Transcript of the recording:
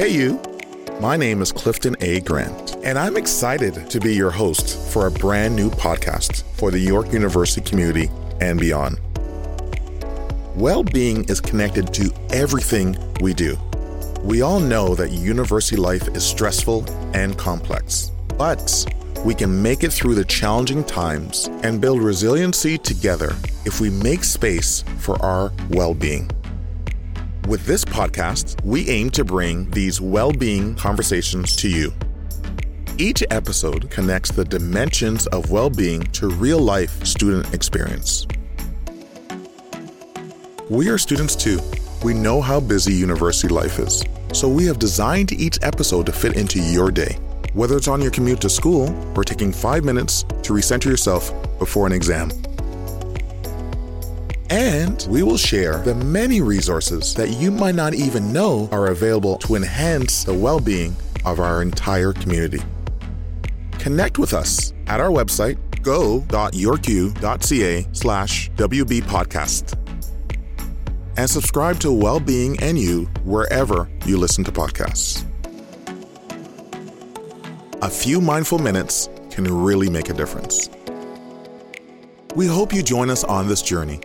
Hey, you. My name is Clifton A. Grant, and I'm excited to be your host for a brand new podcast for the York University community and beyond. Well being is connected to everything we do. We all know that university life is stressful and complex, but we can make it through the challenging times and build resiliency together if we make space for our well being. With this podcast, we aim to bring these well being conversations to you. Each episode connects the dimensions of well being to real life student experience. We are students too. We know how busy university life is, so we have designed each episode to fit into your day. Whether it's on your commute to school or taking five minutes to recenter yourself before an exam. And we will share the many resources that you might not even know are available to enhance the well being of our entire community. Connect with us at our website, go.yorku.ca slash WB podcast. And subscribe to Wellbeing and YU wherever you listen to podcasts. A few mindful minutes can really make a difference. We hope you join us on this journey